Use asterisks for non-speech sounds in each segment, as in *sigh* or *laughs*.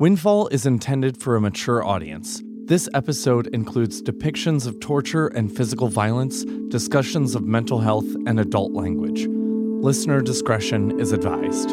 Windfall is intended for a mature audience. This episode includes depictions of torture and physical violence, discussions of mental health, and adult language. Listener discretion is advised.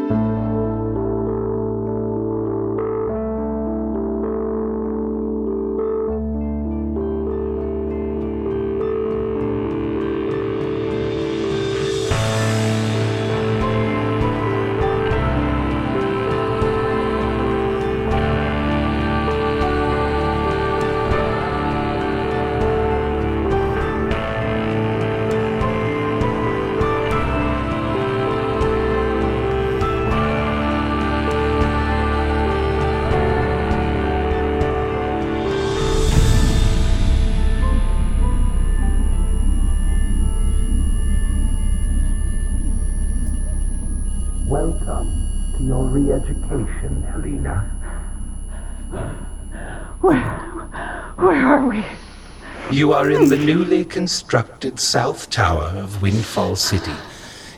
Are in the newly constructed South Tower of Windfall City.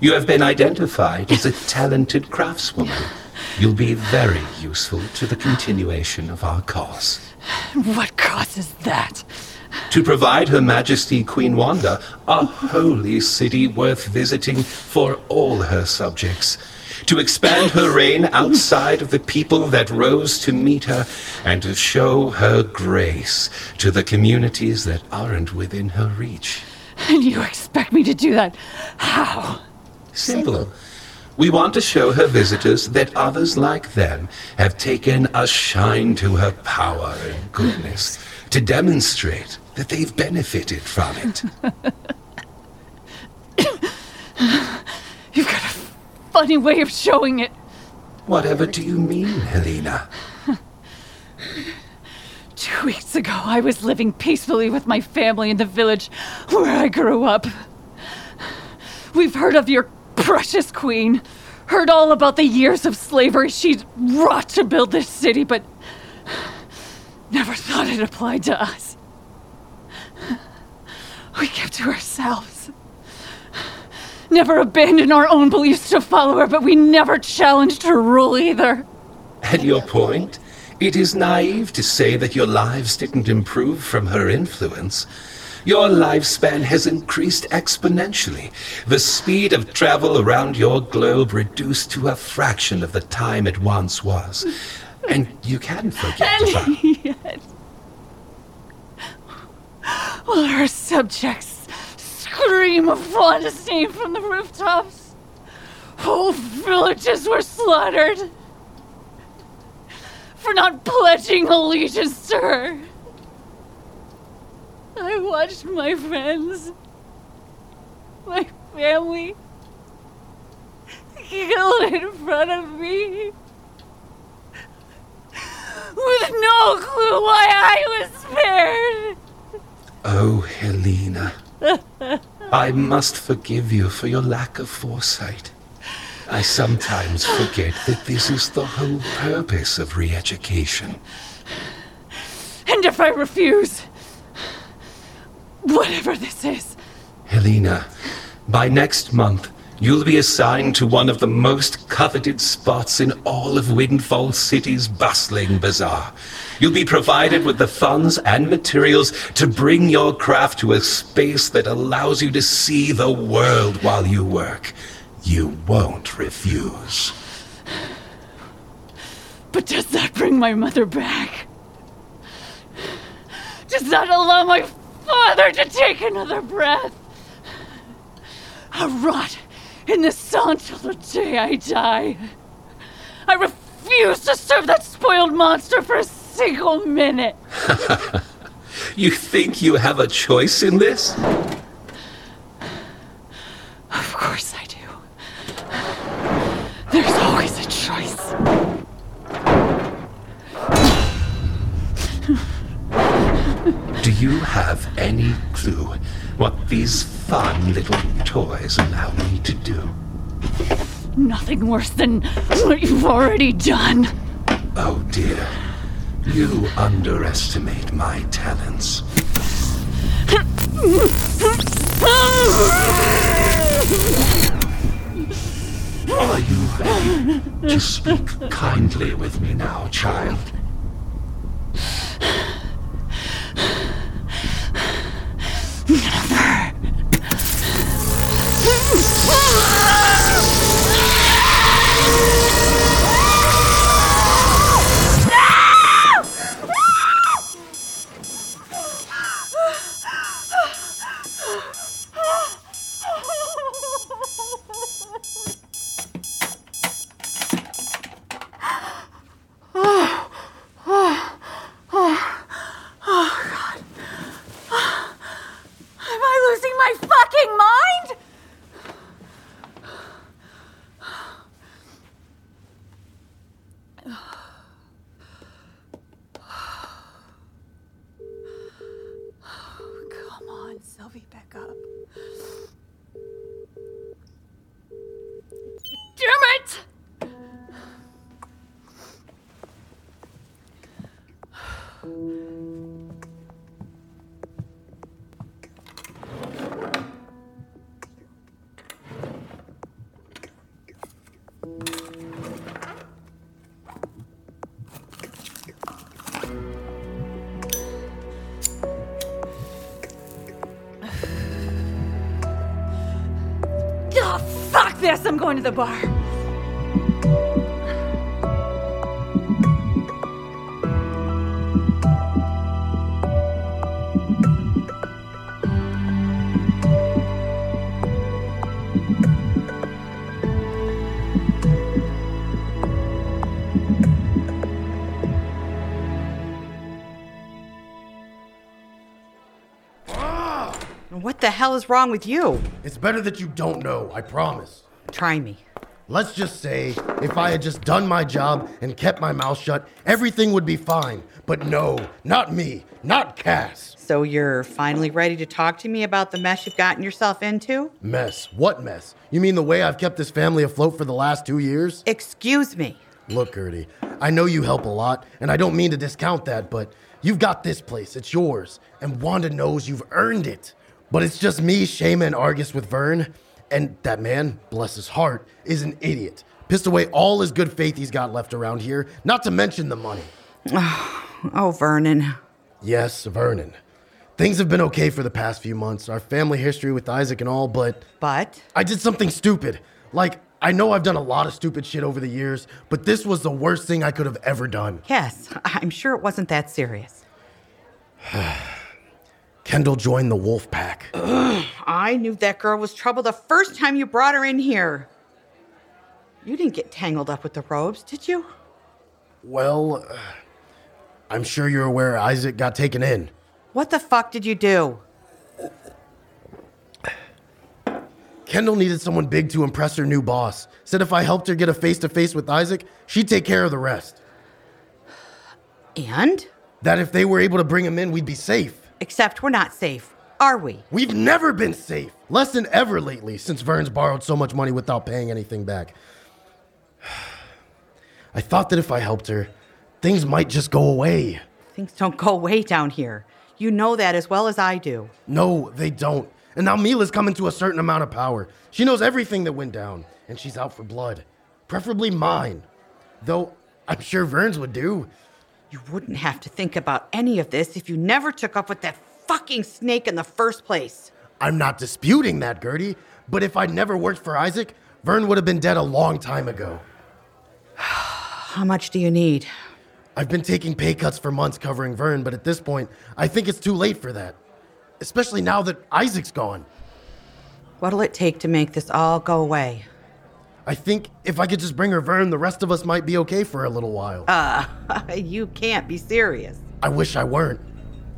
You have been identified as a talented craftswoman. You'll be very useful to the continuation of our cause. What cause is that? To provide Her Majesty Queen Wanda a holy city worth visiting for all her subjects. To expand her reign outside of the people that rose to meet her, and to show her grace to the communities that aren't within her reach. And you expect me to do that? How? Simple. We want to show her visitors that others like them have taken a shine to her power and goodness to demonstrate that they've benefited from it. *laughs* You've got a funny way of showing it. Whatever do you mean, Helina? *laughs* Two weeks ago, I was living peacefully with my family in the village where I grew up. We've heard of your precious queen, heard all about the years of slavery she's wrought to build this city, but never thought it applied to us. We kept to ourselves. Never abandoned our own beliefs to follow her, but we never challenged her rule either. And your point? It is naive to say that your lives didn't improve from her influence. Your lifespan has increased exponentially. The speed of travel around your globe reduced to a fraction of the time it once was. And you can forget And about *laughs* yet, while her subjects scream of name from the rooftops, whole villages were slaughtered for not pledging allegiance to her. I watched my friends, my family, killed in front of me with no clue why I was spared. Oh, Helina. I must forgive you for your lack of foresight. I sometimes forget that this is the whole purpose of re education. And if I refuse, whatever this is, Helina, by next month, you'll be assigned to one of the most coveted spots in all of Windfall City's bustling bazaar. You'll be provided with the funds and materials to bring your craft to a space that allows you to see the world while you work. You won't refuse. but does that bring my mother back? does that allow my father to take another breath. I'll rot in the sun till the day I die. I refuse to serve that spoiled monster for a single minute. *laughs* You think you have a choice in this? Of course I do. There's always a choice. Do you have any clue what these fun little toys allow me to do? Nothing worse than what you've already done. Oh dear. You underestimate my talents. Are you ready to speak kindly with me now, child? Ah! I'm going to the bar. Ah! What the hell is wrong with you? It's better that you don't know, I promise. Try me. Let's just say, if I had just done my job and kept my mouth shut, everything would be fine. But no, not me, not Cas. So you're finally ready to talk to me about the mess you've gotten yourself into? Mess. What mess? You mean the way I've kept this family afloat for the last two years? Excuse me. Look, Gertie, I know you help a lot, and I don't mean to discount that, but you've got this place. It's yours. And Wanda knows you've earned it. But it's just me, Shayma, and Argus with Vern. And that man, bless his heart, is an idiot. Pissed away all his good faith he's got left around here, not to mention the money. *sighs* Oh, Vernon. Yes, Vernon. Things have been okay for the past few months, our family history with Isaac and all, but But I did something stupid. Like, I know I've done a lot of stupid shit over the years, but this was the worst thing I could have ever done. yes, I'm sure it wasn't that serious. *sighs* *sighs* Kendall joined the wolf pack. I knew that girl was trouble the first time you brought her in here. You didn't get tangled up with the robes, did you? Well, uh, I'm sure you're aware Isaac got taken in. What the fuck did you do? Kendall needed someone big to impress her new boss. Said if I helped her get a face to face with Isaac, she'd take care of the rest. And? That if they were able to bring him in, we'd be safe. Except we're not safe, are we? We've never been safe. Less than ever lately since Vern's borrowed so much money without paying anything back. *sighs* I thought that if I helped her, things might just go away. Things don't go away down here. You know that as well as I do. No, they don't. And now Mila's come into a certain amount of power. She knows everything that went down, and she's out for blood. Preferably mine. Though I'm sure Vern's would do. You wouldn't have to think about any of this if you never took up with that fucking snake in the first place. I'm not disputing that, Gertie, but if I'd never worked for Isaac, Vern would have been dead a long time ago. *sighs* How much do you need? I've been taking pay cuts for months covering Vern, but at this point, I think it's too late for that. Especially now that Isaac's gone. What'll it take to make this all go away? I think if I could just bring her Vern, the rest of us might be okay for a little while. Uh, *laughs* you can't be serious. I wish I weren't.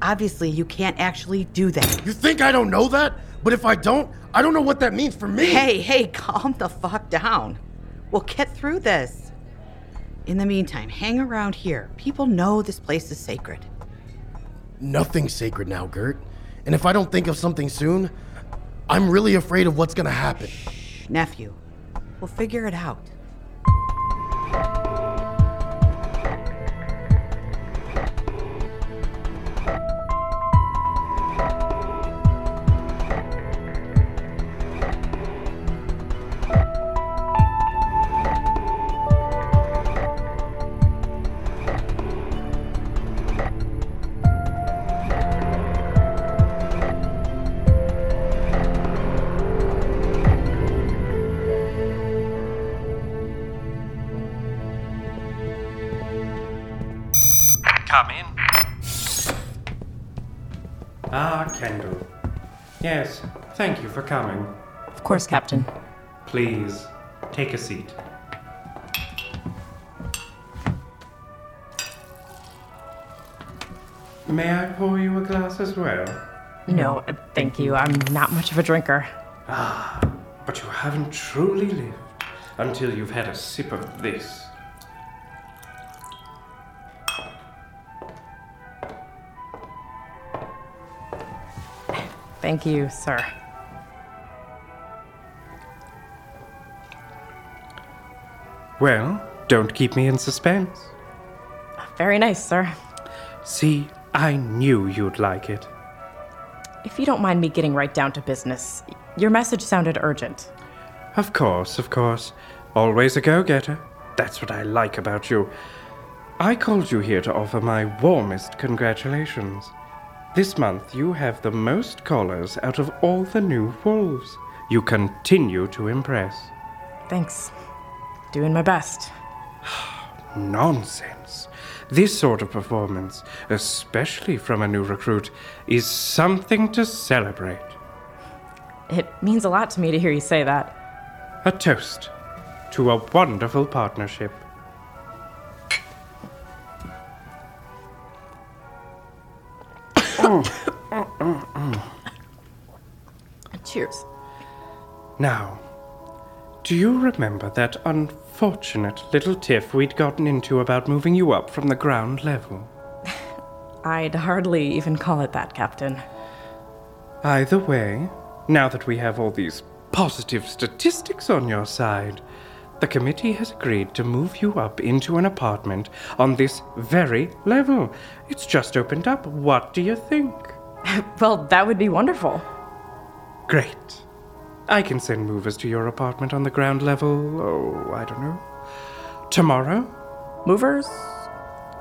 Obviously, you can't actually do that. You think I don't know that? But if I don't, I don't know what that means for me. Hey, hey, calm the fuck down. We'll get through this. In the meantime, hang around here. People know this place is sacred. Nothing's sacred now, Gert. And if I don't think of something soon, I'm really afraid of what's gonna happen. Shh, Nephew, we'll figure it out. Course, Captain. Please, take a seat. May I pour you a glass as well? No, thank you. I'm not much of a drinker. Ah, but you haven't truly lived until you've had a sip of this. Thank you, sir. Well, don't keep me in suspense. Very nice, sir. See, I knew you'd like it. If you don't mind me getting right down to business, your message sounded urgent. Of course, of course. Always a go getter. That's what I like about you. I called you here to offer my warmest congratulations. This month you have the most callers out of all the new wolves. You continue to impress. Thanks. Doing my best. Nonsense. This sort of performance, especially from a new recruit, is something to celebrate. It means a lot to me to hear you say that. A toast to a wonderful partnership. *coughs* Cheers. Now, do you remember that unfortunate little tiff we'd gotten into about moving you up from the ground level? *laughs* I'd hardly even call it that, Captain. Either way, now that we have all these positive statistics on your side, the committee has agreed to move you up into an apartment on this very level. It's just opened up. What do you think? *laughs* well, that would be wonderful. Great. I can send movers to your apartment on the ground level, oh, I don't know. Tomorrow? Movers?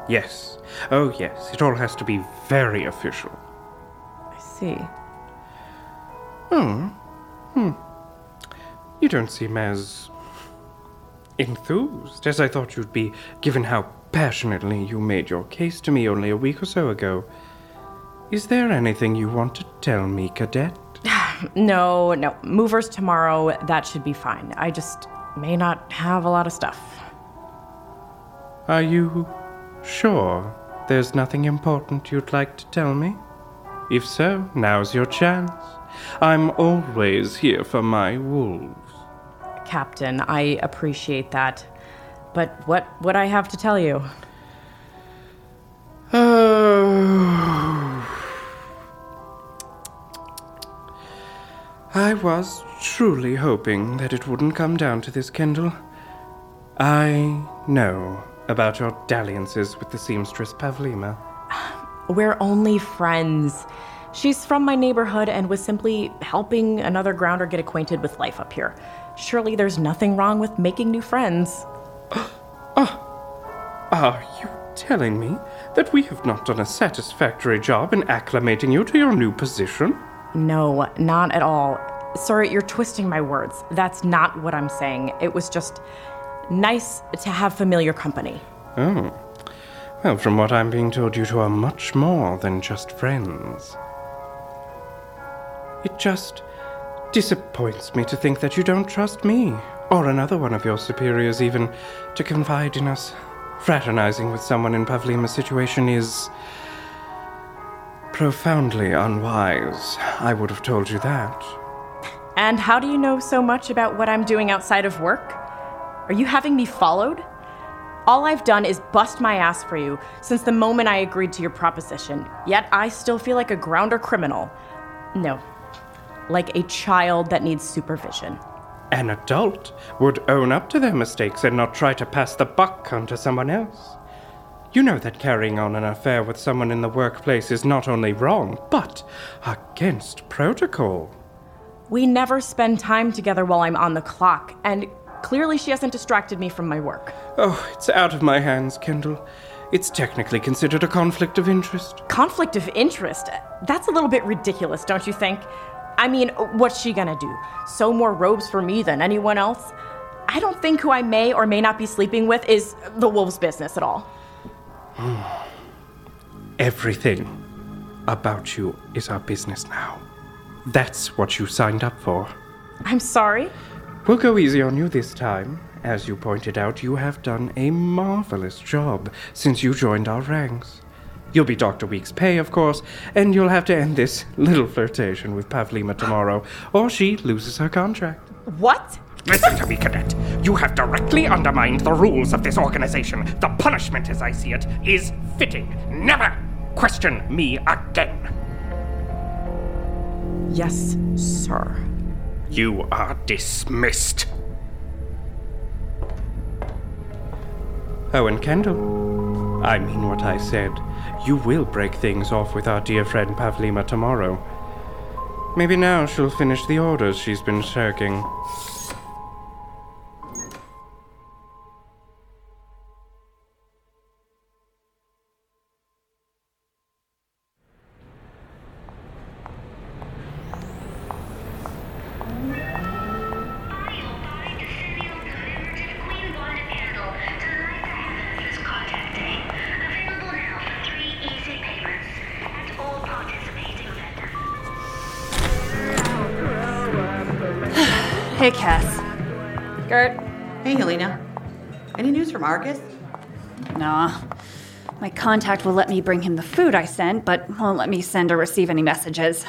Yes. Oh, yes. It all has to be very official. I see. Hmm. Hmm. You don't seem as enthused as I thought you'd be, given how passionately you made your case to me only a week or so ago. Is there anything you want to tell me, Cadet? No, no. Movers tomorrow, that should be fine. I just may not have a lot of stuff. Are you sure there's nothing important you'd like to tell me? If so, now's your chance. I'm always here for my wolves. Captain, I appreciate that. But what would I have to tell you? Oh. I was truly hoping that it wouldn't come down to this, Kendall. I know about your dalliances with the seamstress Pavlima. *sighs* We're only friends. She's from my neighborhood and was simply helping another grounder get acquainted with life up here. Surely there's nothing wrong with making new friends. *gasps* Ah, are you telling me that we have not done a satisfactory job in acclimating you to your new position? No, not at all. Sorry, you're twisting my words. That's not what I'm saying. It was just nice to have familiar company. Oh. Well, from what I'm being told, you two are much more than just friends. It just disappoints me to think that you don't trust me, or another one of your superiors even, to confide in us. Fraternizing with someone in Pavlima's situation is profoundly unwise. I would have told you that. And how do you know so much about what I'm doing outside of work? Are you having me followed? All I've done is bust my ass for you since the moment I agreed to your proposition, yet I still feel like a grounder criminal. No, like a child that needs supervision. An adult would own up to their mistakes and not try to pass the buck onto someone else. You know that carrying on an affair with someone in the workplace is not only wrong, but against protocol. We never spend time together while I'm on the clock, and clearly she hasn't distracted me from my work. Oh, it's out of my hands, Kendall. It's technically considered a conflict of interest. Conflict of interest? That's a little bit ridiculous, don't you think? I mean, what's she gonna do? Sew more robes for me than anyone else? I don't think who I may or may not be sleeping with is the wolf's business at all. Hmm. Everything about you is our business now. That's what you signed up for. I'm sorry? We'll go easy on you this time. As you pointed out, you have done a marvelous job since you joined our ranks. You'll be Dr. Week's pay, of course, and you'll have to end this little flirtation with Pavlima tomorrow, or she loses her contract. What? Listen to me, Cadet. You have directly undermined the rules of this organization. The punishment, as I see it, is fitting. Never question me again. Yes, sir. You are dismissed. Owen Kendall, I mean what I said. You will break things off with our dear friend Pavlima tomorrow. Maybe now she'll finish the orders she's been shirking. Hey, Cas. Gert? Hey, Helina. Any news from Argus? Nah. My contact will let me bring him the food I sent, but won't let me send or receive any messages.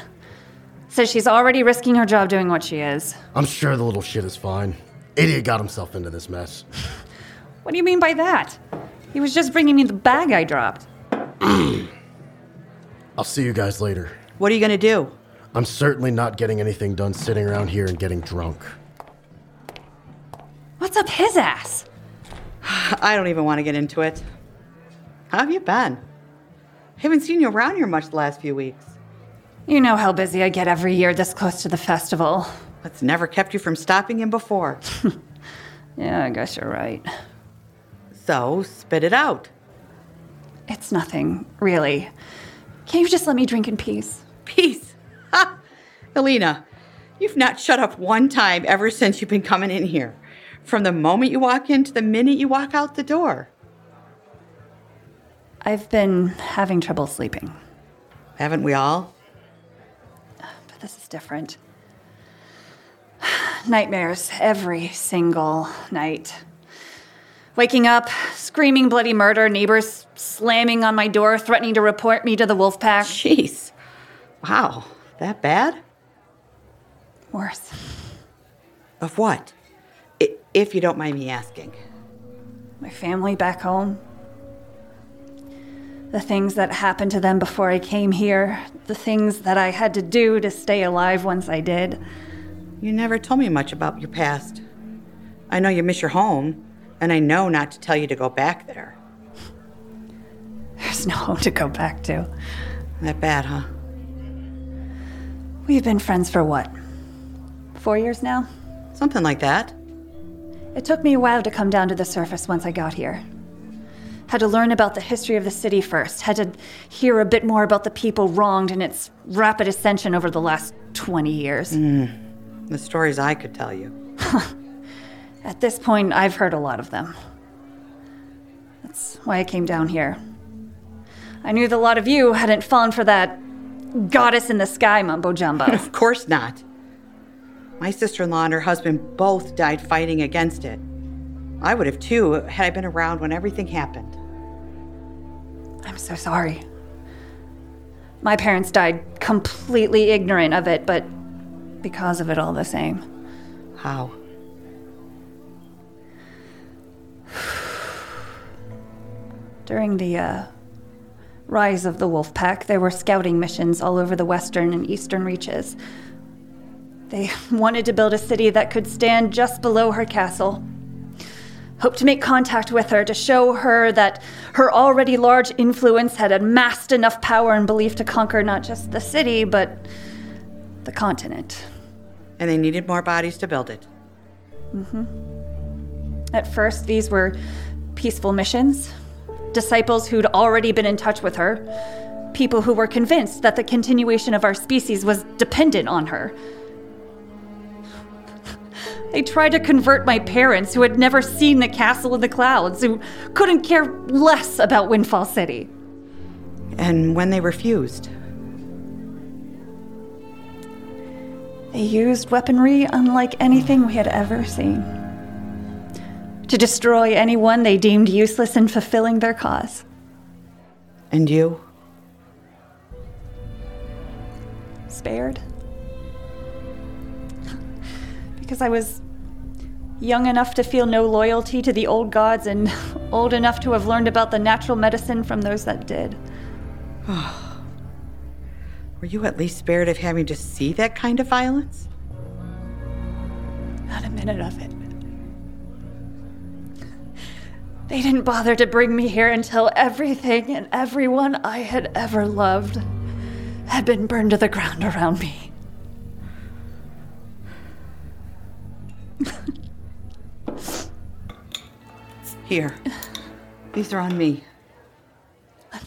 Says she's already risking her job doing what she is. I'm sure the little shit is fine. Idiot got himself into this mess. What do you mean by that? He was just bringing me the bag I dropped. *clears throat* I'll see you guys later. What are you gonna do? I'm certainly not getting anything done sitting around here and getting drunk. What's up his ass? *sighs* I don't even want to get into it. How have you been? Haven't seen you around here much the last few weeks. You know how busy I get every year this close to the festival. That's never kept you from stopping in before. *laughs* Yeah, I guess you're right. so, spit it out. It's nothing, really. Can't you just let me drink in peace? Peace. Ha! Alina, you've not shut up one time ever since you've been coming in here. From the moment you walk in to the minute you walk out the door. I've been having trouble sleeping, Haven't we all? but this is different. *sighs* Nightmares every single night. Waking up, screaming bloody murder, neighbors slamming on my door, threatening to report me to the wolf pack. Jeez. Wow, that bad? Worse. Of what? If you don't mind me asking. My family back home. The things that happened to them before I came here. The things that I had to do to stay alive once I did. You never told me much about your past. I know you miss your home, and I know not to tell you to go back there. There's no home to go back to. That bad, huh? We've been friends for what? Four years now? Something like that. It took me a while to come down to the surface once I got here. Had to learn about the history of the city first, had to hear a bit more about the people wronged in its rapid ascension over the last 20 years. Hmm. The stories I could tell you. *laughs* At this point, I've heard a lot of them. That's why I came down here. I knew the lot of you hadn't fallen for that goddess in the sky mumbo jumbo. *laughs* Of course not. My sister in law and her husband both died fighting against it. I would have too, had I been around when everything happened. I'm so sorry. My parents died completely ignorant of it, but because of it all the same. How? *sighs* During the uh, rise of the wolf pack, there were scouting missions all over the western and eastern reaches. They wanted to build a city that could stand just below her castle. Hoped to make contact with her to show her that her already large influence had amassed enough power and belief to conquer not just the city, but the continent. And they needed more bodies to build it. Mm-hmm. At first, these were peaceful missions. Disciples who'd already been in touch with her. People who were convinced that the continuation of our species was dependent on her. They tried to convert my parents, who had never seen the castle in the clouds, who couldn't care less about Windfall City. And when they refused, They used weaponry unlike anything we had ever seen. To destroy anyone they deemed useless in fulfilling their cause. and you? Spared. Because I was young enough to feel no loyalty to the old gods and *laughs* old enough to have learned about the natural medicine from those that did. *sighs* Were you at least spared of having to see that kind of violence? Not a minute of it. They didn't bother to bring me here until everything and everyone I had ever loved had been burned to the ground around me. Here. These are on me. *laughs*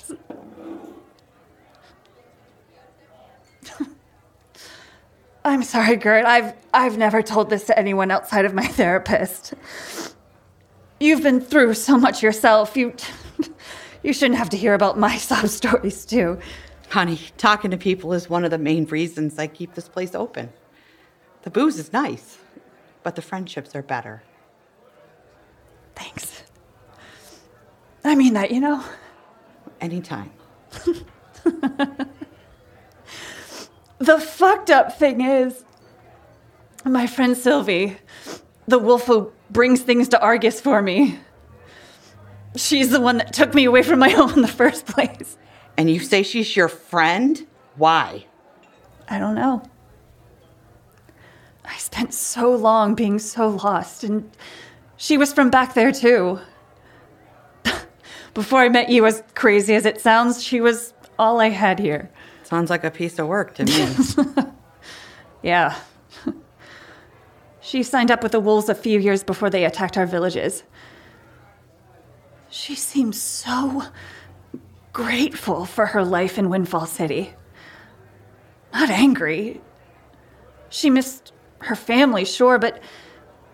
I'm sorry, Gert. I've I've never told this to anyone outside of my therapist. You've been through so much yourself. You *laughs* you shouldn't have to hear about my *laughs* sob stories too. Honey, talking to people is one of the main reasons I keep this place open. The booze is nice, but the friendships are better. Thanks. I mean that, you know. Anytime. *laughs* The fucked up thing is, my friend Sylvie, the wolf who brings things to Argus for me, she's the one that took me away from my *laughs* home in the first place. And you say she's your friend? Why? I don't know. I spent so long being so lost, and she was from back there too. Before I met you, as crazy as it sounds, she was all I had here. Sounds like a piece of work to me. *laughs* Yeah. she signed up with the wolves a few years before they attacked our villages. She seemed so grateful for her life in Windfall City. Not angry. She missed her family, sure, but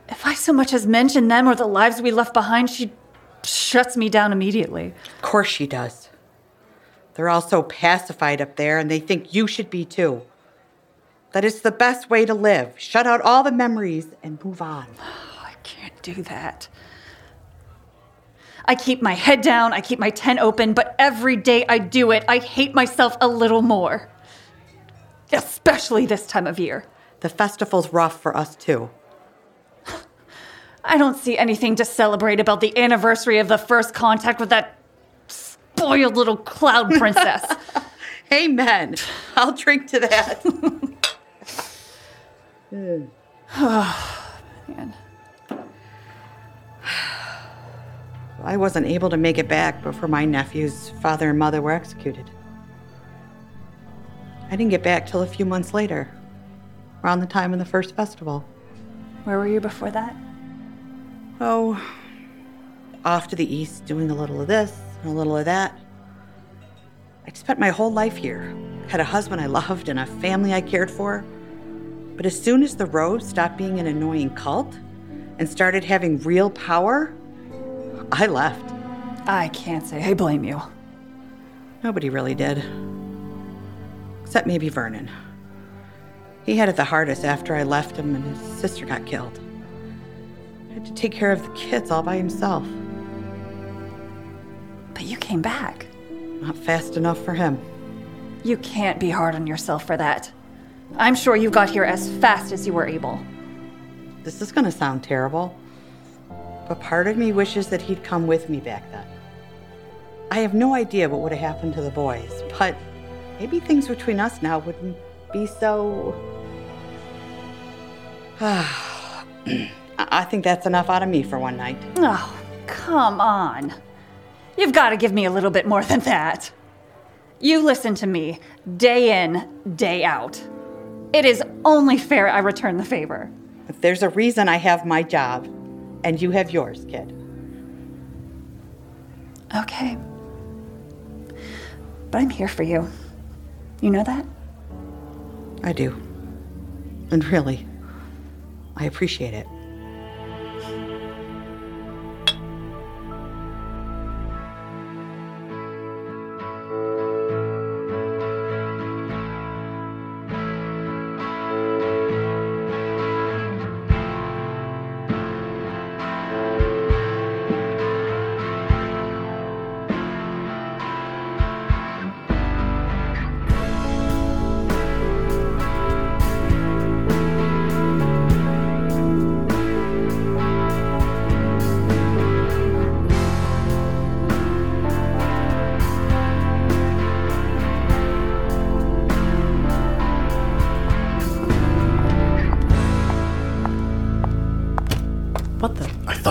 if I so much as mentioned them or the lives we left behind, she shuts me down immediately. of course she does. They're all so pacified up there, and they think you should be too. That it's the best way to live. Shut out all the memories and move on. *sighs* I can't do that. I keep my head down, I keep my tent open, but every day I do it, I hate myself a little more. Especially this time of year. The festival's rough for us too. I don't see anything to celebrate about the anniversary of the first contact with that spoiled little cloud *laughs* princess. Amen. I'll drink to that. *laughs* *sighs* Man. I wasn't able to make it back before my nephew's father and mother were executed. I didn't get back till a few months later, around the time of the first festival. Where were you before that? Oh, off to the east, doing a little of this and a little of that. I'd spent my whole life here, had a husband I loved and a family I cared for. But as soon as the road stopped being an annoying cult and started having real power, I left. I can't say I blame you. Nobody really did. Except maybe Vernon. He had it the hardest after I left him and his sister got killed. Had to take care of the kids all by himself. But you came back. Not fast enough for him. You can't be hard on yourself for that. I'm sure you got here as fast as you were able. This is gonna sound terrible, but part of me wishes that he'd come with me back then. I have no idea what would have happened to the boys, but maybe things between us now wouldn't be so. *sighs* *clears throat* I think that's enough out of me for one night. Oh, come on. You've got to give me a little bit more than that. You listen to me day in, day out. It is only fair I return the favor. There's a reason I have my job, and you have yours, kid. Okay. But I'm here for you. You know that? I do. And really, I appreciate it.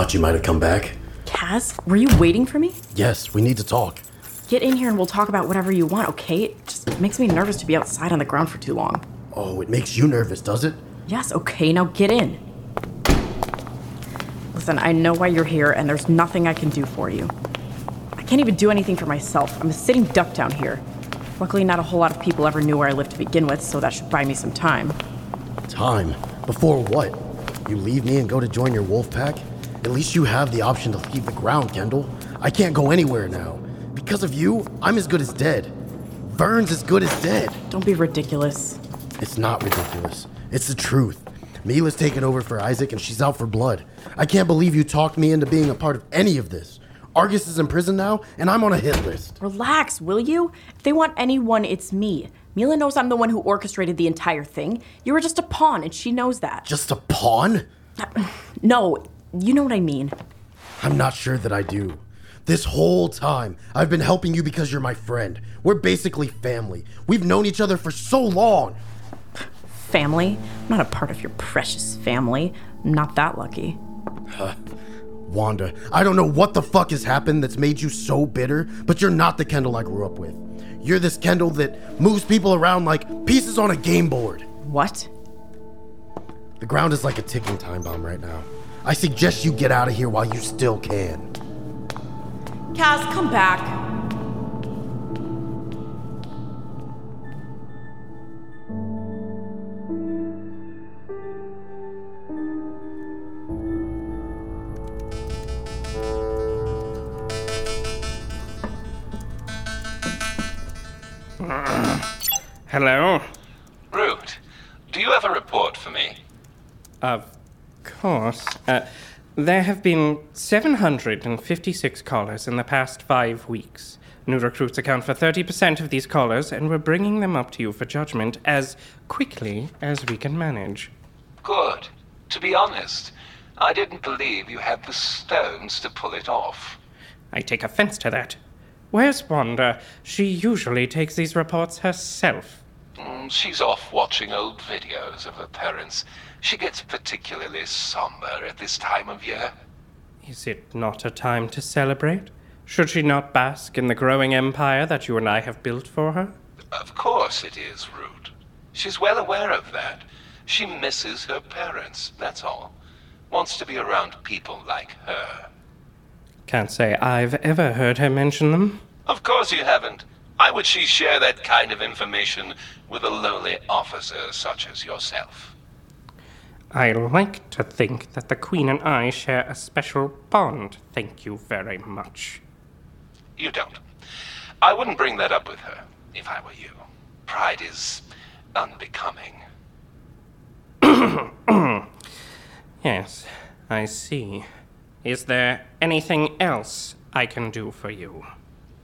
Thought you might have come back. Cas, were you waiting for me? Yes, we need to talk. Get in here and we'll talk about whatever you want, okay? It just makes me nervous to be outside on the ground for too long. Oh, it makes you nervous, does it? Yes, okay, now get in. Listen, I know why you're here, and there's nothing I can do for you. I can't even do anything for myself. I'm a sitting duck down here. Luckily, not a whole lot of people ever knew where I lived to begin with, so that should buy me some time. Time? Before what? You leave me and go to join your wolf pack? At least you have the option to leave the ground, Kendall. I can't go anywhere now. Because of you, I'm as good as dead. Vern's as good as dead. Don't be ridiculous. It's not ridiculous. It's the truth. Mila's taken over for Isaac and she's out for blood. I can't believe you talked me into being a part of any of this. Argus is in prison now, and I'm on a hit list. Relax, will you? If they want anyone, it's me. Mila knows I'm the one who orchestrated the entire thing. You were just a pawn, and she knows that. Just a pawn? No, you know what I mean. I'm not sure that I do. This whole time, I've been helping you because you're my friend. We're basically family. We've known each other for so long. Family? I'm not a part of your precious family. I'm not that lucky. Wanda, I don't know what the fuck has happened that's made you so bitter, but you're not the Kendall I grew up with. You're this Kendall that moves people around like pieces on a game board. What? The ground is like a ticking time bomb right now. I suggest you get out of here while you still can. Cas, come back. Hello? Root, do you have a report for me? Of course. Uh, there have been 756 callers in the past five weeks. New recruits account for 30% of these callers, and we're bringing them up to you for judgment as quickly as we can manage. Good. To be honest, I didn't believe you had the stones to pull it off. I take offense to that. Where's Wanda? She usually takes these reports herself. Mm, She's off watching old videos of her parents. She gets particularly somber at this time of year. Is it not a time to celebrate? Should she not bask in the growing empire that you and I have built for her? Of course it is, Root. She's well aware of that. She misses her parents, that's all. Wants to be around people like her. Can't say I've ever heard her mention them. Of course you haven't. Why would she share that kind of information with a lowly officer such as yourself? I like to think that the Queen and I share a special bond. Thank you very much. You don't. I wouldn't bring that up with her if I were you. Pride is unbecoming. *coughs* Yes, I see. Is there anything else I can do for you?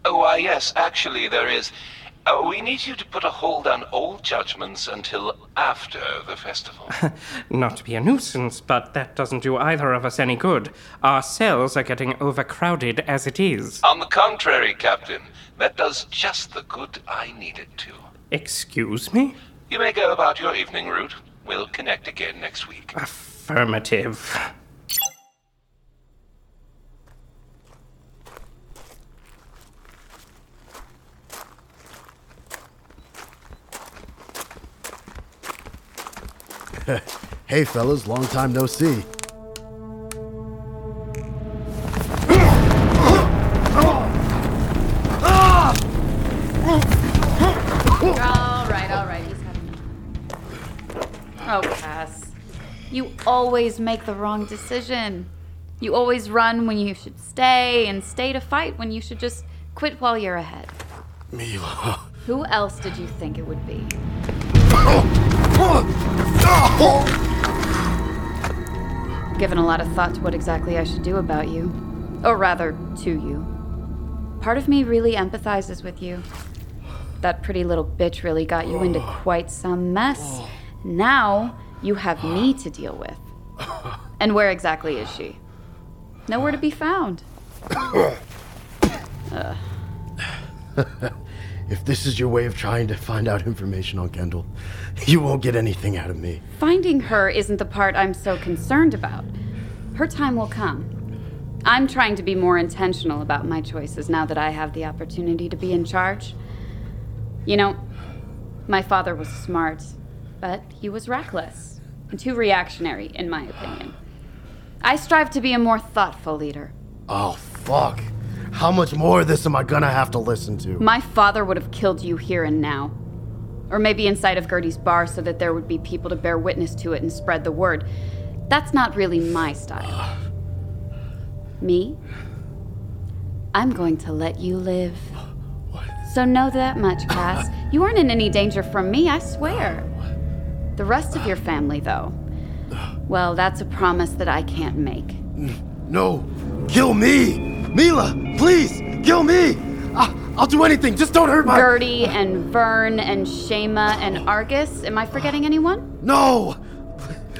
Oh, why, yes, actually, there is. Uh, we need you to put a hold on all judgments until after the festival. *laughs* Not to be a nuisance, but that doesn't do either of us any good. Our cells are getting overcrowded as it is. on the contrary, Captain, that does just the good I need it to. Excuse me? You may go about your evening route. We'll connect again next week. Affirmative. *laughs* hey, fellas, long time no see. All right, all right. He's had enough. Oh, Cas. You always make the wrong decision. You always run when you should stay, and stay to fight when you should just quit while you're ahead. Mila. Who else did you think it would be? *laughs* Given a lot of thought to what exactly I should do about you. Or rather, to you. Part of me really empathizes with you. That pretty little bitch really got you into quite some mess. Now you have me to deal with. And where exactly is she? Nowhere to be found. Ugh. *laughs* *laughs* *laughs* If this is your way of trying to find out information on Kendall, you won't get anything out of me. Finding her isn't the part I'm so concerned about. Her time will come. I'm trying to be more intentional about my choices now that I have the opportunity to be in charge. You know, my father was smart, but he was reckless and too reactionary, in my opinion. I strive to be a more thoughtful leader. Oh, fuck. How much more of this am I gonna have to listen to? My father would have killed you here and now. Or maybe inside of Gertie's bar so that there would be people to bear witness to it and spread the word. That's not really my style. *sighs* Me? I'm going to let you live. So know that much, Cas. *sighs* You aren't in any danger from me, I swear. The rest of your family, though. *sighs* Well, that's a promise that I can't make. No, kill me! Mila, please, kill me! I- I'll do anything, just don't hurt my. Gertie and Vern and Shema and Argus. Am I forgetting anyone? No!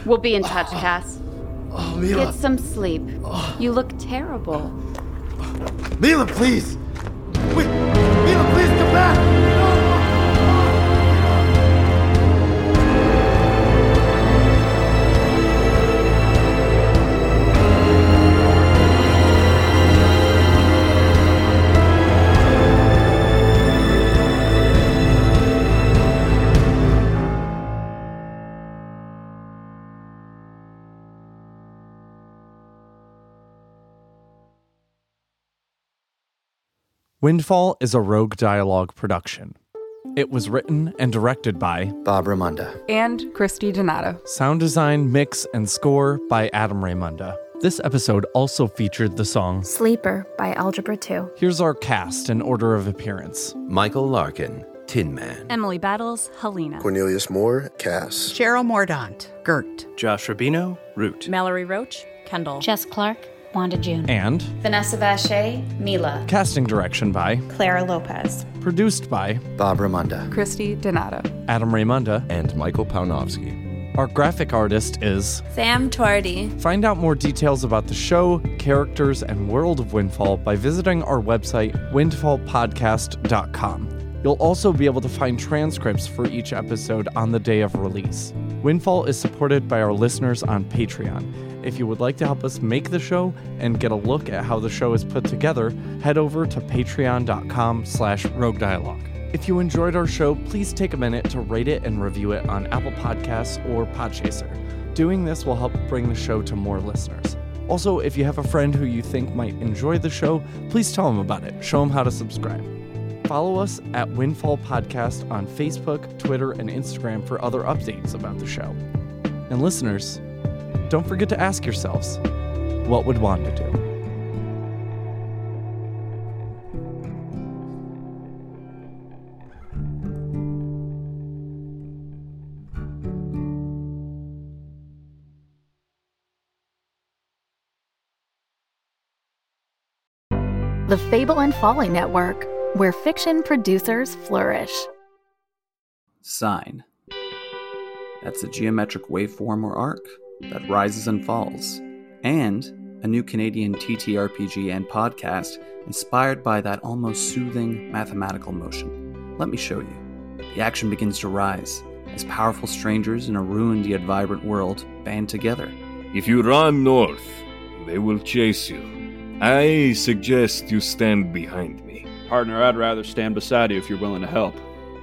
We'll be in touch, Cas. Oh, Mila. Get some sleep. You look terrible. Mila, please! Windfall is a Rogue Dialogue production. It was written and directed by Bob Raymonda. And Christie Donato. Sound design, mix, and score by Adam Raymonda. This episode also featured the song Sleeper by Algebra 2. Here's our cast in order of appearance Michael Larkin, Tin Man. Emily Battles, Helina. Cornelius Moore, Cas. Cheryl Mordaunt, Gert. Josh Rubino, Root. Mallory Roach, Kendall. Jess Clark, Wanda June. and Vanessa Vache, Mila. casting direction by Clara Lopez. produced by Bob Raymonda. Christie Donato. Adam Raymonda. And Michael Paunovsky. Our graphic artist is Sam Twardy. Find out more details about the show, characters, and world of Windfall by visiting our website, windfallpodcast.com. You'll also be able to find transcripts for each episode on the day of release. Windfall is supported by our listeners on Patreon. If you would like to help us make the show and get a look at how the show is put together, head over to patreon.com slash rogue dialogue. If you enjoyed our show, please take a minute to rate it and review it on Apple Podcasts or Podchaser. Doing this will help bring the show to more listeners. Also, if you have a friend who you think might enjoy the show, please tell them about it. Show them how to subscribe. Follow us at Windfall Podcast on Facebook, Twitter, and Instagram for other updates about the show. And listeners, don't forget to ask yourselves what would Wanda do? The Fable and Folly Network, where fiction producers flourish. Sine. That's a geometric waveform or arc that rises and falls. And a new Canadian TTRPG and podcast inspired by that almost soothing mathematical motion. Let me show you. The action begins to rise as powerful strangers in a ruined yet vibrant world band together. If you run north, they will chase you. I suggest you stand behind me. Partner, I'd rather stand beside you if you're willing to help.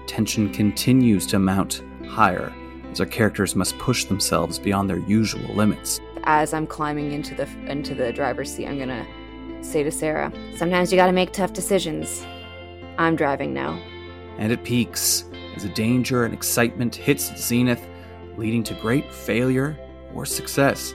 Tension continues to mount higher as our characters must push themselves beyond their usual limits. As I'm climbing into the into the driver's seat, I'm gonna say to Sarah, "Sometimes you gotta make tough decisions. I'm driving now." And it peaks as the danger and excitement hits its zenith, leading to great failure or success.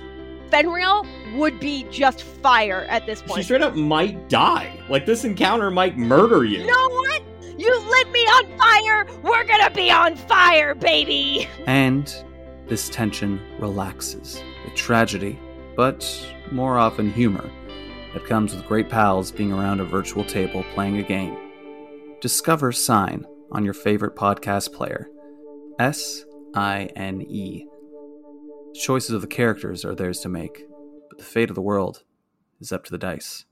Fenrir would be just fire at this point. She straight up might die. Like this encounter might murder you. You know what? You lit me on fire. We're gonna be on fire, baby. And this tension relaxes with tragedy, but more often humor, that comes with great pals being around a virtual table playing a game. Discover Sine on your favorite podcast player. S I N E. The choices of the characters are theirs to make, but the fate of the world is up to the dice.